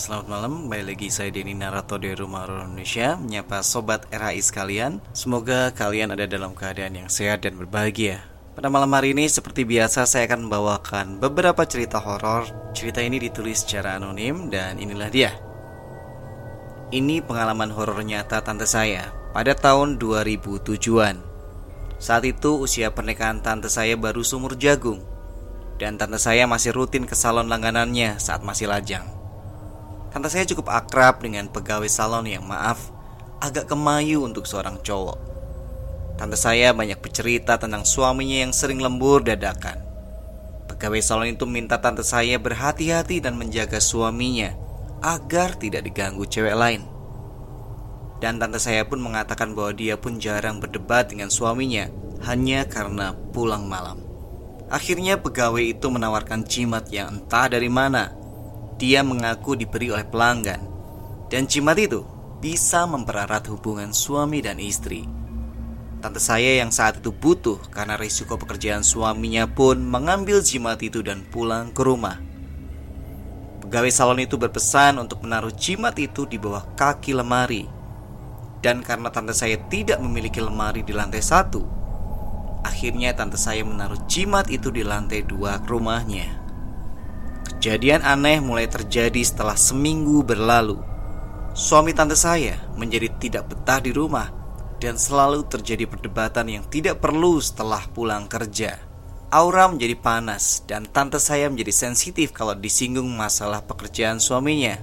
Selamat malam. Kembali lagi saya Denny Narato dari Rumah Horor Indonesia. Menyapa Sobat RHI sekalian Semoga kalian ada dalam keadaan yang sehat dan berbahagia. Pada malam hari ini seperti biasa saya akan membawakan beberapa cerita horor. Cerita ini ditulis secara anonim dan inilah dia. Ini pengalaman horor nyata tante saya pada tahun 2007-an Saat itu usia pernikahan tante saya baru sumur jagung. Dan tante saya masih rutin ke salon langganannya saat masih lajang. Tante saya cukup akrab dengan pegawai salon yang maaf, agak kemayu untuk seorang cowok. Tante saya banyak bercerita tentang suaminya yang sering lembur dadakan. Pegawai salon itu minta tante saya berhati-hati dan menjaga suaminya agar tidak diganggu cewek lain. Dan tante saya pun mengatakan bahwa dia pun jarang berdebat dengan suaminya hanya karena pulang malam. Akhirnya pegawai itu menawarkan cimat yang entah dari mana. Dia mengaku diberi oleh pelanggan. Dan cimat itu bisa mempererat hubungan suami dan istri. Tante saya yang saat itu butuh karena risiko pekerjaan suaminya pun mengambil jimat itu dan pulang ke rumah. Pegawai salon itu berpesan untuk menaruh jimat itu di bawah kaki lemari. Dan karena tante saya tidak memiliki lemari di lantai satu, Akhirnya tante saya menaruh jimat itu di lantai dua rumahnya. Kejadian aneh mulai terjadi setelah seminggu berlalu. Suami tante saya menjadi tidak betah di rumah dan selalu terjadi perdebatan yang tidak perlu setelah pulang kerja. Aura menjadi panas dan tante saya menjadi sensitif kalau disinggung masalah pekerjaan suaminya.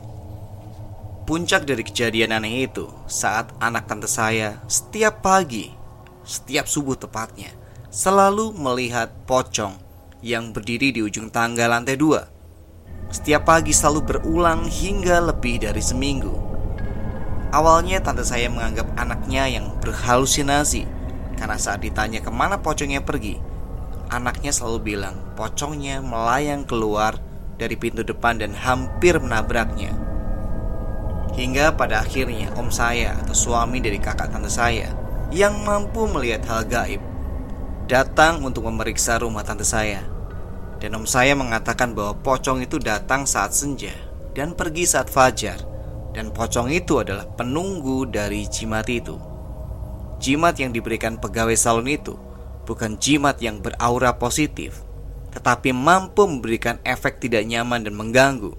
Puncak dari kejadian aneh itu saat anak tante saya setiap pagi, setiap subuh tepatnya, selalu melihat pocong yang berdiri di ujung tangga lantai dua. Setiap pagi selalu berulang hingga lebih dari seminggu. Awalnya tante saya menganggap anaknya yang berhalusinasi karena saat ditanya ke mana pocongnya pergi, anaknya selalu bilang pocongnya melayang keluar dari pintu depan dan hampir menabraknya. Hingga pada akhirnya om saya atau suami dari kakak tante saya yang mampu melihat hal gaib datang untuk memeriksa rumah tante saya. Dan om saya mengatakan bahwa pocong itu datang saat senja dan pergi saat fajar. Dan pocong itu adalah penunggu dari jimat itu. Jimat yang diberikan pegawai salon itu bukan jimat yang beraura positif, tetapi mampu memberikan efek tidak nyaman dan mengganggu.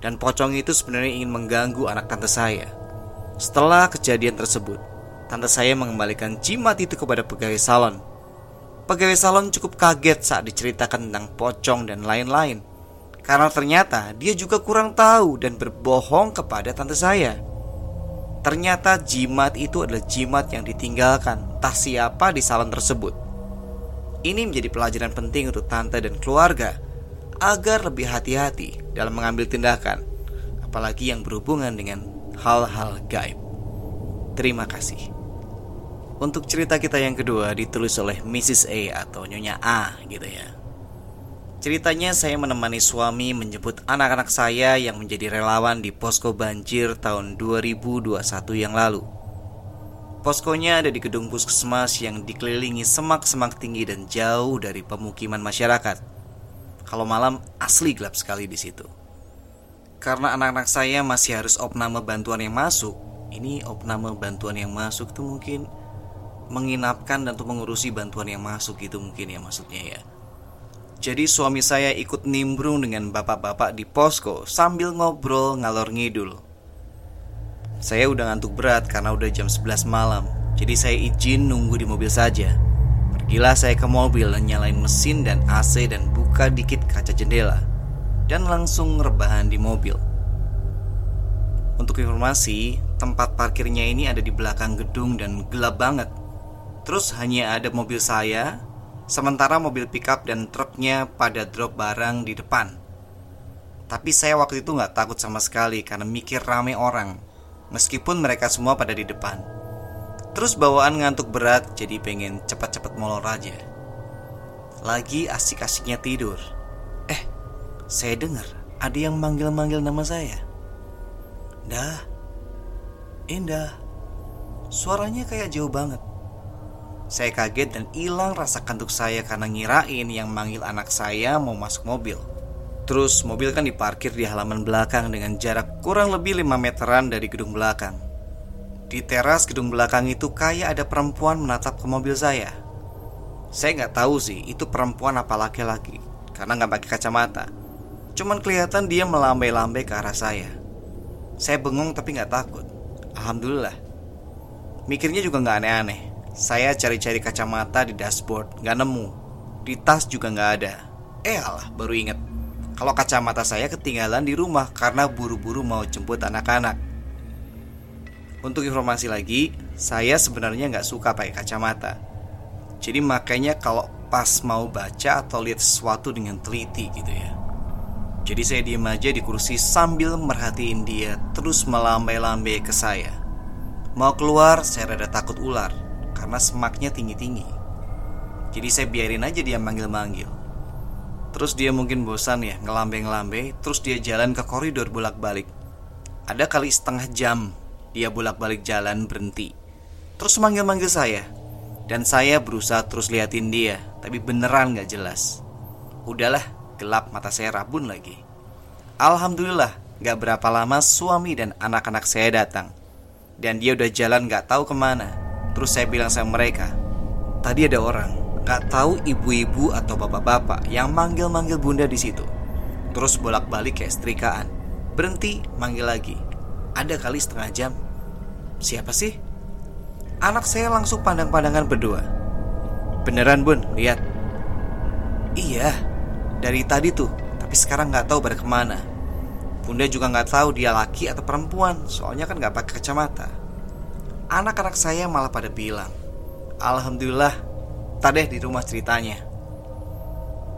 Dan pocong itu sebenarnya ingin mengganggu anak tante saya. Setelah kejadian tersebut, tante saya mengembalikan jimat itu kepada pegawai salon Pegawai salon cukup kaget saat diceritakan tentang pocong dan lain-lain. Karena ternyata dia juga kurang tahu dan berbohong kepada tante saya. Ternyata jimat itu adalah jimat yang ditinggalkan tak siapa di salon tersebut. Ini menjadi pelajaran penting untuk tante dan keluarga agar lebih hati-hati dalam mengambil tindakan, apalagi yang berhubungan dengan hal-hal gaib. Terima kasih. Untuk cerita kita yang kedua ditulis oleh Mrs. A atau Nyonya A gitu ya. Ceritanya saya menemani suami menjemput anak-anak saya yang menjadi relawan di posko banjir tahun 2021 yang lalu. Poskonya ada di gedung puskesmas yang dikelilingi semak-semak tinggi dan jauh dari pemukiman masyarakat. Kalau malam asli gelap sekali di situ. Karena anak-anak saya masih harus opname bantuan yang masuk, ini opname bantuan yang masuk tuh mungkin menginapkan dan untuk mengurusi bantuan yang masuk gitu mungkin ya maksudnya ya. Jadi suami saya ikut nimbrung dengan bapak-bapak di posko sambil ngobrol ngalor ngidul. Saya udah ngantuk berat karena udah jam 11 malam. Jadi saya izin nunggu di mobil saja. Pergilah saya ke mobil dan nyalain mesin dan AC dan buka dikit kaca jendela. Dan langsung rebahan di mobil. Untuk informasi, tempat parkirnya ini ada di belakang gedung dan gelap banget. Terus hanya ada mobil saya, Sementara mobil pickup dan truknya pada drop barang di depan. Tapi saya waktu itu nggak takut sama sekali karena mikir rame orang, meskipun mereka semua pada di depan. Terus bawaan ngantuk berat jadi pengen cepat-cepat molor aja. Lagi asik-asiknya tidur. Eh, saya dengar ada yang manggil-manggil nama saya. Dah, Indah. Suaranya kayak jauh banget. Saya kaget dan hilang rasa kantuk saya karena ngirain yang manggil anak saya mau masuk mobil. Terus mobil kan diparkir di halaman belakang dengan jarak kurang lebih 5 meteran dari gedung belakang. Di teras gedung belakang itu kayak ada perempuan menatap ke mobil saya. Saya nggak tahu sih itu perempuan apa laki-laki karena nggak pakai kacamata. Cuman kelihatan dia melambai-lambai ke arah saya. Saya bengong tapi nggak takut. Alhamdulillah. Mikirnya juga nggak aneh-aneh. Saya cari-cari kacamata di dashboard, nggak nemu. Di tas juga nggak ada. Eh alah, baru inget. Kalau kacamata saya ketinggalan di rumah karena buru-buru mau jemput anak-anak. Untuk informasi lagi, saya sebenarnya nggak suka pakai kacamata. Jadi makanya kalau pas mau baca atau lihat sesuatu dengan teliti gitu ya. Jadi saya diem aja di kursi sambil merhatiin dia terus melambai-lambai ke saya. Mau keluar, saya rada takut ular karena semaknya tinggi-tinggi. Jadi saya biarin aja dia manggil-manggil. Terus dia mungkin bosan ya ngelambe-ngelambe, terus dia jalan ke koridor bolak-balik. Ada kali setengah jam dia bolak-balik jalan berhenti. Terus manggil-manggil saya. Dan saya berusaha terus liatin dia, tapi beneran gak jelas. Udahlah, gelap mata saya rabun lagi. Alhamdulillah, gak berapa lama suami dan anak-anak saya datang. Dan dia udah jalan gak tahu ke mana Terus saya bilang sama mereka, tadi ada orang, gak tahu ibu-ibu atau bapak-bapak yang manggil-manggil bunda di situ. Terus bolak-balik kayak setrikaan. Berhenti, manggil lagi. Ada kali setengah jam. Siapa sih? Anak saya langsung pandang-pandangan berdua. Beneran bun, lihat. Iya, dari tadi tuh, tapi sekarang nggak tahu pada ke mana. Bunda juga nggak tahu dia laki atau perempuan, soalnya kan nggak pakai kacamata. Anak-anak saya malah pada bilang Alhamdulillah Tadeh di rumah ceritanya.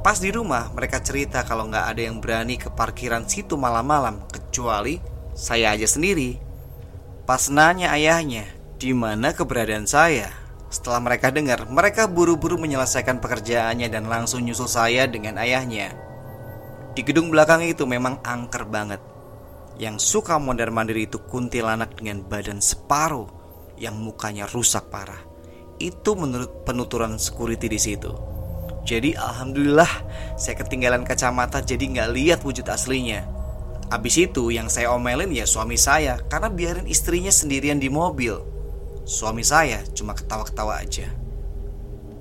Pas di rumah mereka cerita kalau nggak ada yang berani ke parkiran situ malam-malam Kecuali saya aja sendiri. Pas nanya ayahnya di mana keberadaan saya? Setelah mereka dengar Mereka buru-buru menyelesaikan pekerjaannya Dan langsung nyusul saya dengan ayahnya. Di gedung belakang itu memang angker banget. Yang suka mondar-mandir itu kuntilanak dengan badan separuh yang mukanya rusak parah. Itu menurut penuturan security di situ. Jadi alhamdulillah saya ketinggalan kacamata jadi nggak lihat wujud aslinya. Abis itu yang saya omelin ya suami saya karena biarin istrinya sendirian di mobil. Suami saya cuma ketawa-ketawa aja.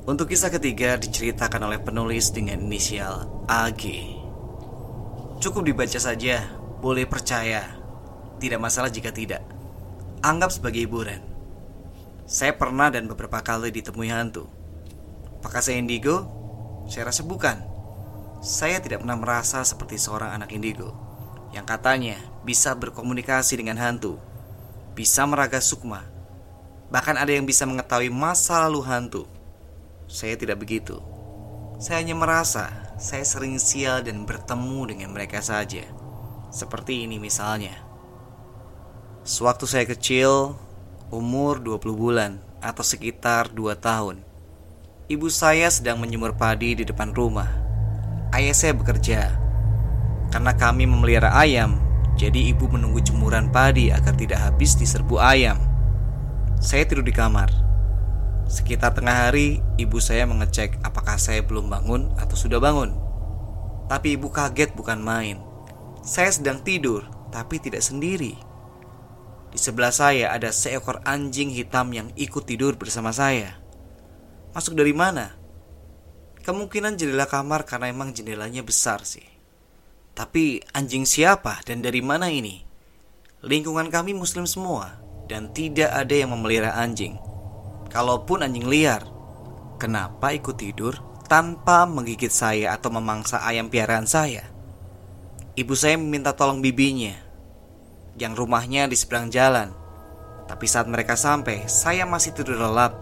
Untuk kisah ketiga diceritakan oleh penulis dengan inisial AG. Cukup dibaca saja, boleh percaya. Tidak masalah jika tidak. Anggap sebagai hiburan. Saya pernah dan beberapa kali ditemui hantu. Apakah saya indigo? Saya rasa bukan. Saya tidak pernah merasa seperti seorang anak indigo yang katanya bisa berkomunikasi dengan hantu, bisa meraga sukma, bahkan ada yang bisa mengetahui masa lalu hantu. Saya tidak begitu. Saya hanya merasa saya sering sial dan bertemu dengan mereka saja. Seperti ini misalnya. Sewaktu saya kecil, umur 20 bulan atau sekitar 2 tahun. Ibu saya sedang menyemur padi di depan rumah. Ayah saya bekerja. Karena kami memelihara ayam, jadi ibu menunggu jemuran padi agar tidak habis diserbu ayam. Saya tidur di kamar. Sekitar tengah hari, ibu saya mengecek apakah saya belum bangun atau sudah bangun. Tapi ibu kaget bukan main. Saya sedang tidur, tapi tidak sendiri. Di sebelah saya ada seekor anjing hitam yang ikut tidur bersama saya. Masuk dari mana? Kemungkinan jendela kamar karena emang jendelanya besar sih. Tapi anjing siapa dan dari mana ini? Lingkungan kami muslim semua dan tidak ada yang memelihara anjing. Kalaupun anjing liar, kenapa ikut tidur tanpa menggigit saya atau memangsa ayam piaraan saya? Ibu saya meminta tolong bibinya yang rumahnya di seberang jalan. Tapi saat mereka sampai, saya masih tidur lelap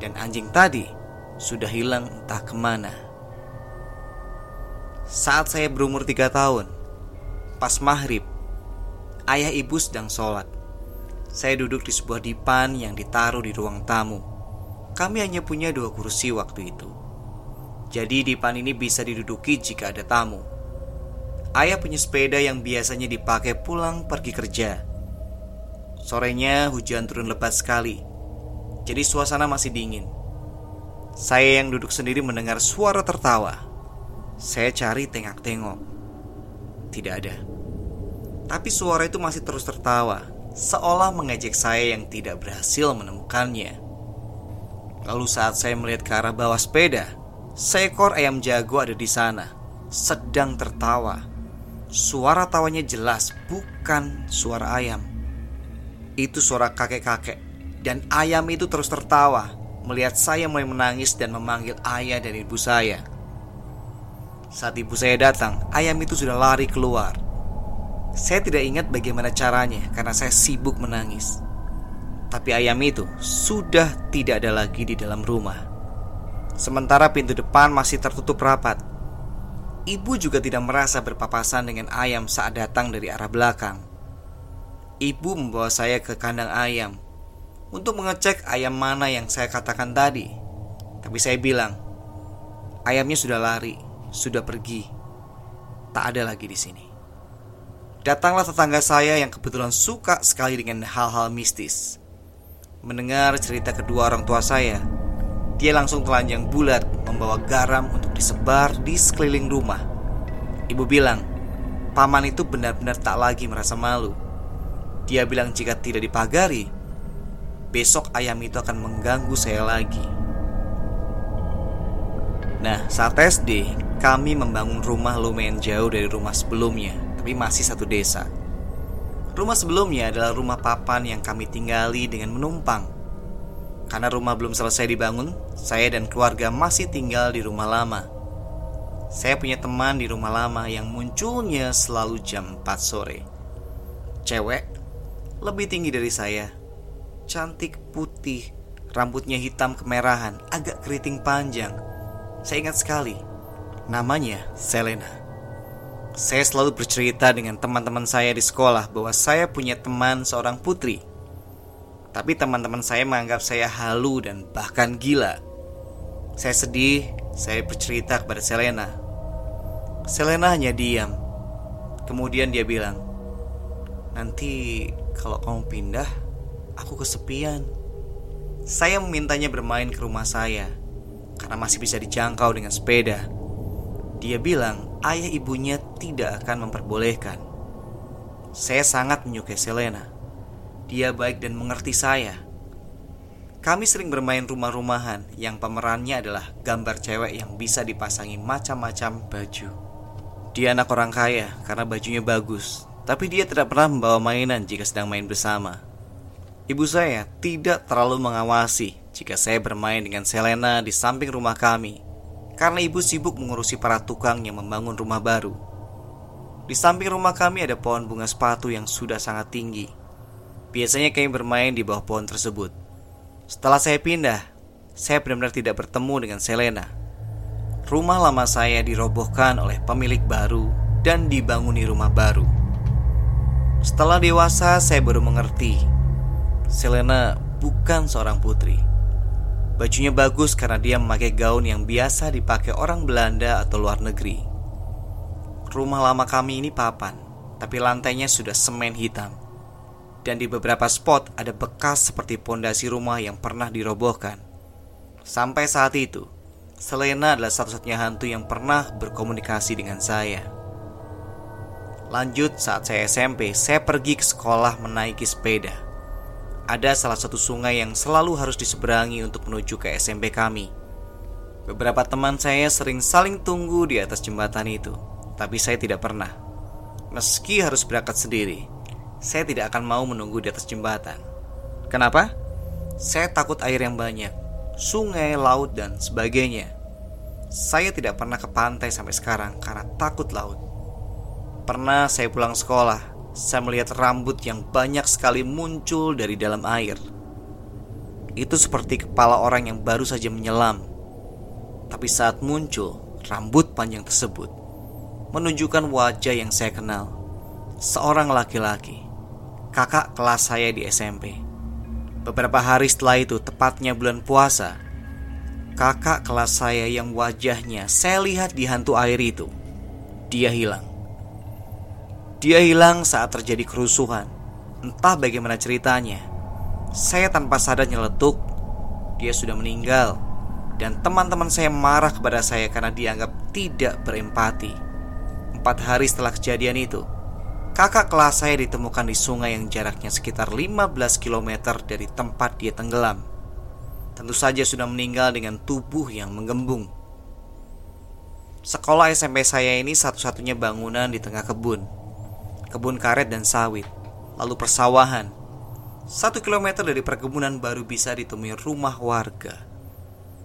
dan anjing tadi sudah hilang entah ke mana. Saat saya berumur tiga tahun, pas maghrib, ayah ibu sedang sholat. Saya duduk di sebuah dipan yang ditaruh di ruang tamu. Kami hanya punya dua kursi waktu itu. Jadi dipan ini bisa diduduki jika ada tamu. Ayah punya sepeda yang biasanya dipakai pulang pergi kerja. Sorenya hujan turun lebat sekali. Jadi suasana masih dingin. Saya yang duduk sendiri mendengar suara tertawa. Saya cari tengok-tengok. Tidak ada. Tapi suara itu masih terus tertawa, seolah mengejek saya yang tidak berhasil menemukannya. Lalu saat saya melihat ke arah bawah sepeda, seekor ayam jago ada di sana, sedang tertawa. Suara tawanya jelas, bukan suara ayam. Itu suara kakek-kakek, dan ayam itu terus tertawa melihat saya mulai menangis dan memanggil ayah dan ibu saya. Saat ibu saya datang, ayam itu sudah lari keluar. Saya tidak ingat bagaimana caranya karena saya sibuk menangis. Tapi ayam itu sudah tidak ada lagi di dalam rumah. Sementara pintu depan masih tertutup rapat. Ibu juga tidak merasa berpapasan dengan ayam saat datang dari arah belakang. Ibu membawa saya ke kandang ayam untuk mengecek ayam mana yang saya katakan tadi. Tapi saya bilang, ayamnya sudah lari, sudah pergi. Tak ada lagi di sini. Datanglah tetangga saya yang kebetulan suka sekali dengan hal-hal mistis. Mendengar cerita kedua orang tua saya, dia langsung telanjang bulat membawa garam untuk disebar di sekeliling rumah. Ibu bilang, paman itu benar-benar tak lagi merasa malu. Dia bilang jika tidak dipagari, besok ayam itu akan mengganggu saya lagi. Nah, saat SD, kami membangun rumah lumayan jauh dari rumah sebelumnya, tapi masih satu desa. Rumah sebelumnya adalah rumah papan yang kami tinggali dengan menumpang. Karena rumah belum selesai dibangun, saya dan keluarga masih tinggal di rumah lama. Saya punya teman di rumah lama yang munculnya selalu jam 4 sore. Cewek, lebih tinggi dari saya, cantik putih, rambutnya hitam kemerahan, agak keriting panjang. Saya ingat sekali, namanya Selena. Saya selalu bercerita dengan teman-teman saya di sekolah bahwa saya punya teman seorang putri. Tapi teman-teman saya menganggap saya halu dan bahkan gila. Saya sedih, saya bercerita kepada Selena. Selena hanya diam. Kemudian dia bilang, "Nanti kalau kamu pindah, aku kesepian. Saya memintanya bermain ke rumah saya karena masih bisa dijangkau dengan sepeda. Dia bilang ayah ibunya tidak akan memperbolehkan. Saya sangat menyukai Selena. Dia baik dan mengerti saya. Kami sering bermain rumah-rumahan yang pemerannya adalah gambar cewek yang bisa dipasangi macam-macam baju. Dia anak orang kaya karena bajunya bagus, tapi dia tidak pernah membawa mainan jika sedang main bersama. Ibu saya tidak terlalu mengawasi jika saya bermain dengan Selena di samping rumah kami karena ibu sibuk mengurusi para tukang yang membangun rumah baru. Di samping rumah kami ada pohon bunga sepatu yang sudah sangat tinggi. Biasanya kami bermain di bawah pohon tersebut. Setelah saya pindah, saya benar-benar tidak bertemu dengan Selena. Rumah lama saya dirobohkan oleh pemilik baru dan dibanguni rumah baru. Setelah dewasa, saya baru mengerti Selena bukan seorang putri. Bajunya bagus karena dia memakai gaun yang biasa dipakai orang Belanda atau luar negeri. Rumah lama kami ini papan, tapi lantainya sudah semen hitam. Dan di beberapa spot ada bekas seperti pondasi rumah yang pernah dirobohkan. Sampai saat itu, Selena adalah satu-satunya hantu yang pernah berkomunikasi dengan saya. Lanjut saat saya SMP, saya pergi ke sekolah menaiki sepeda ada salah satu sungai yang selalu harus diseberangi untuk menuju ke SMP kami. Beberapa teman saya sering saling tunggu di atas jembatan itu, tapi saya tidak pernah. Meski harus berangkat sendiri, saya tidak akan mau menunggu di atas jembatan. Kenapa? Saya takut air yang banyak, sungai, laut, dan sebagainya. Saya tidak pernah ke pantai sampai sekarang karena takut laut. Pernah saya pulang sekolah, saya melihat rambut yang banyak sekali muncul dari dalam air. Itu seperti kepala orang yang baru saja menyelam. Tapi saat muncul, rambut panjang tersebut menunjukkan wajah yang saya kenal. Seorang laki-laki, kakak kelas saya di SMP. Beberapa hari setelah itu, tepatnya bulan puasa, kakak kelas saya yang wajahnya saya lihat di hantu air itu, dia hilang. Dia hilang saat terjadi kerusuhan. Entah bagaimana ceritanya. Saya tanpa sadar nyeletuk, dia sudah meninggal, dan teman-teman saya marah kepada saya karena dianggap tidak berempati. Empat hari setelah kejadian itu, kakak kelas saya ditemukan di sungai yang jaraknya sekitar 15 km dari tempat dia tenggelam. Tentu saja sudah meninggal dengan tubuh yang menggembung. Sekolah SMP saya ini satu-satunya bangunan di tengah kebun. Kebun karet dan sawit, lalu persawahan, satu kilometer dari perkebunan baru bisa ditemui rumah warga.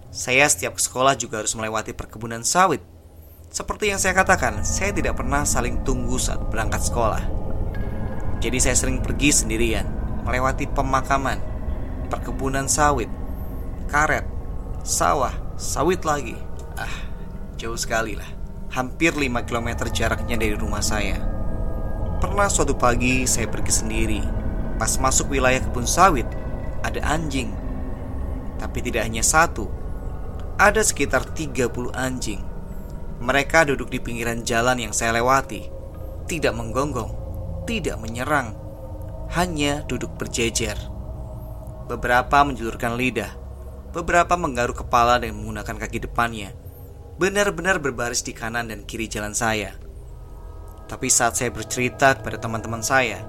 Saya setiap ke sekolah juga harus melewati perkebunan sawit. Seperti yang saya katakan, saya tidak pernah saling tunggu saat berangkat sekolah. Jadi saya sering pergi sendirian, melewati pemakaman, perkebunan sawit, karet, sawah, sawit lagi. Ah, jauh sekali lah. Hampir 5 km jaraknya dari rumah saya. Pernah suatu pagi saya pergi sendiri Pas masuk wilayah kebun sawit, ada anjing. Tapi tidak hanya satu, ada sekitar 30 anjing. Mereka duduk di pinggiran jalan yang saya lewati, tidak menggonggong, tidak menyerang, hanya duduk berjejer. Beberapa menjulurkan lidah, beberapa menggaruk kepala dan menggunakan kaki depannya, benar-benar berbaris di kanan dan kiri jalan saya. Tapi saat saya bercerita kepada teman-teman saya,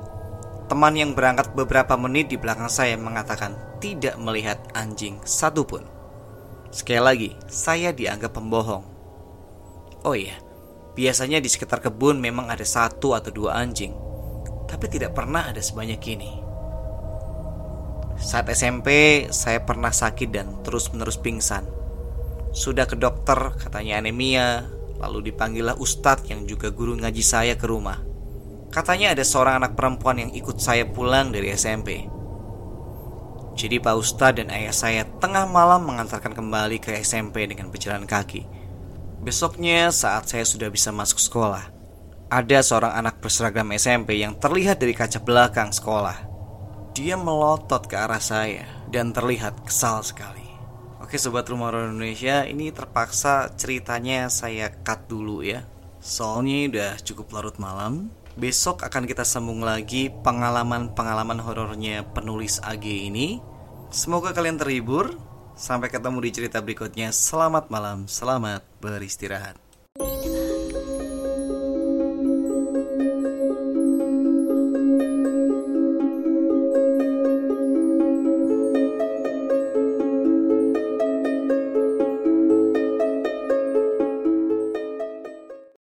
Teman yang berangkat beberapa menit di belakang saya mengatakan tidak melihat anjing satupun. Sekali lagi, saya dianggap pembohong. Oh iya, biasanya di sekitar kebun memang ada satu atau dua anjing, tapi tidak pernah ada sebanyak ini. Saat SMP, saya pernah sakit dan terus-menerus pingsan. Sudah ke dokter, katanya anemia, lalu dipanggillah ustadz yang juga guru ngaji saya ke rumah. Katanya ada seorang anak perempuan yang ikut saya pulang dari SMP. Jadi Pak Ustadz dan ayah saya tengah malam mengantarkan kembali ke SMP dengan berjalan kaki. Besoknya saat saya sudah bisa masuk sekolah, ada seorang anak berseragam SMP yang terlihat dari kaca belakang sekolah. Dia melotot ke arah saya dan terlihat kesal sekali. Oke sobat rumah orang Indonesia, ini terpaksa ceritanya saya cut dulu ya. Soalnya udah cukup larut malam Besok akan kita sambung lagi pengalaman-pengalaman horornya penulis AG ini. Semoga kalian terhibur. Sampai ketemu di cerita berikutnya. Selamat malam, selamat beristirahat.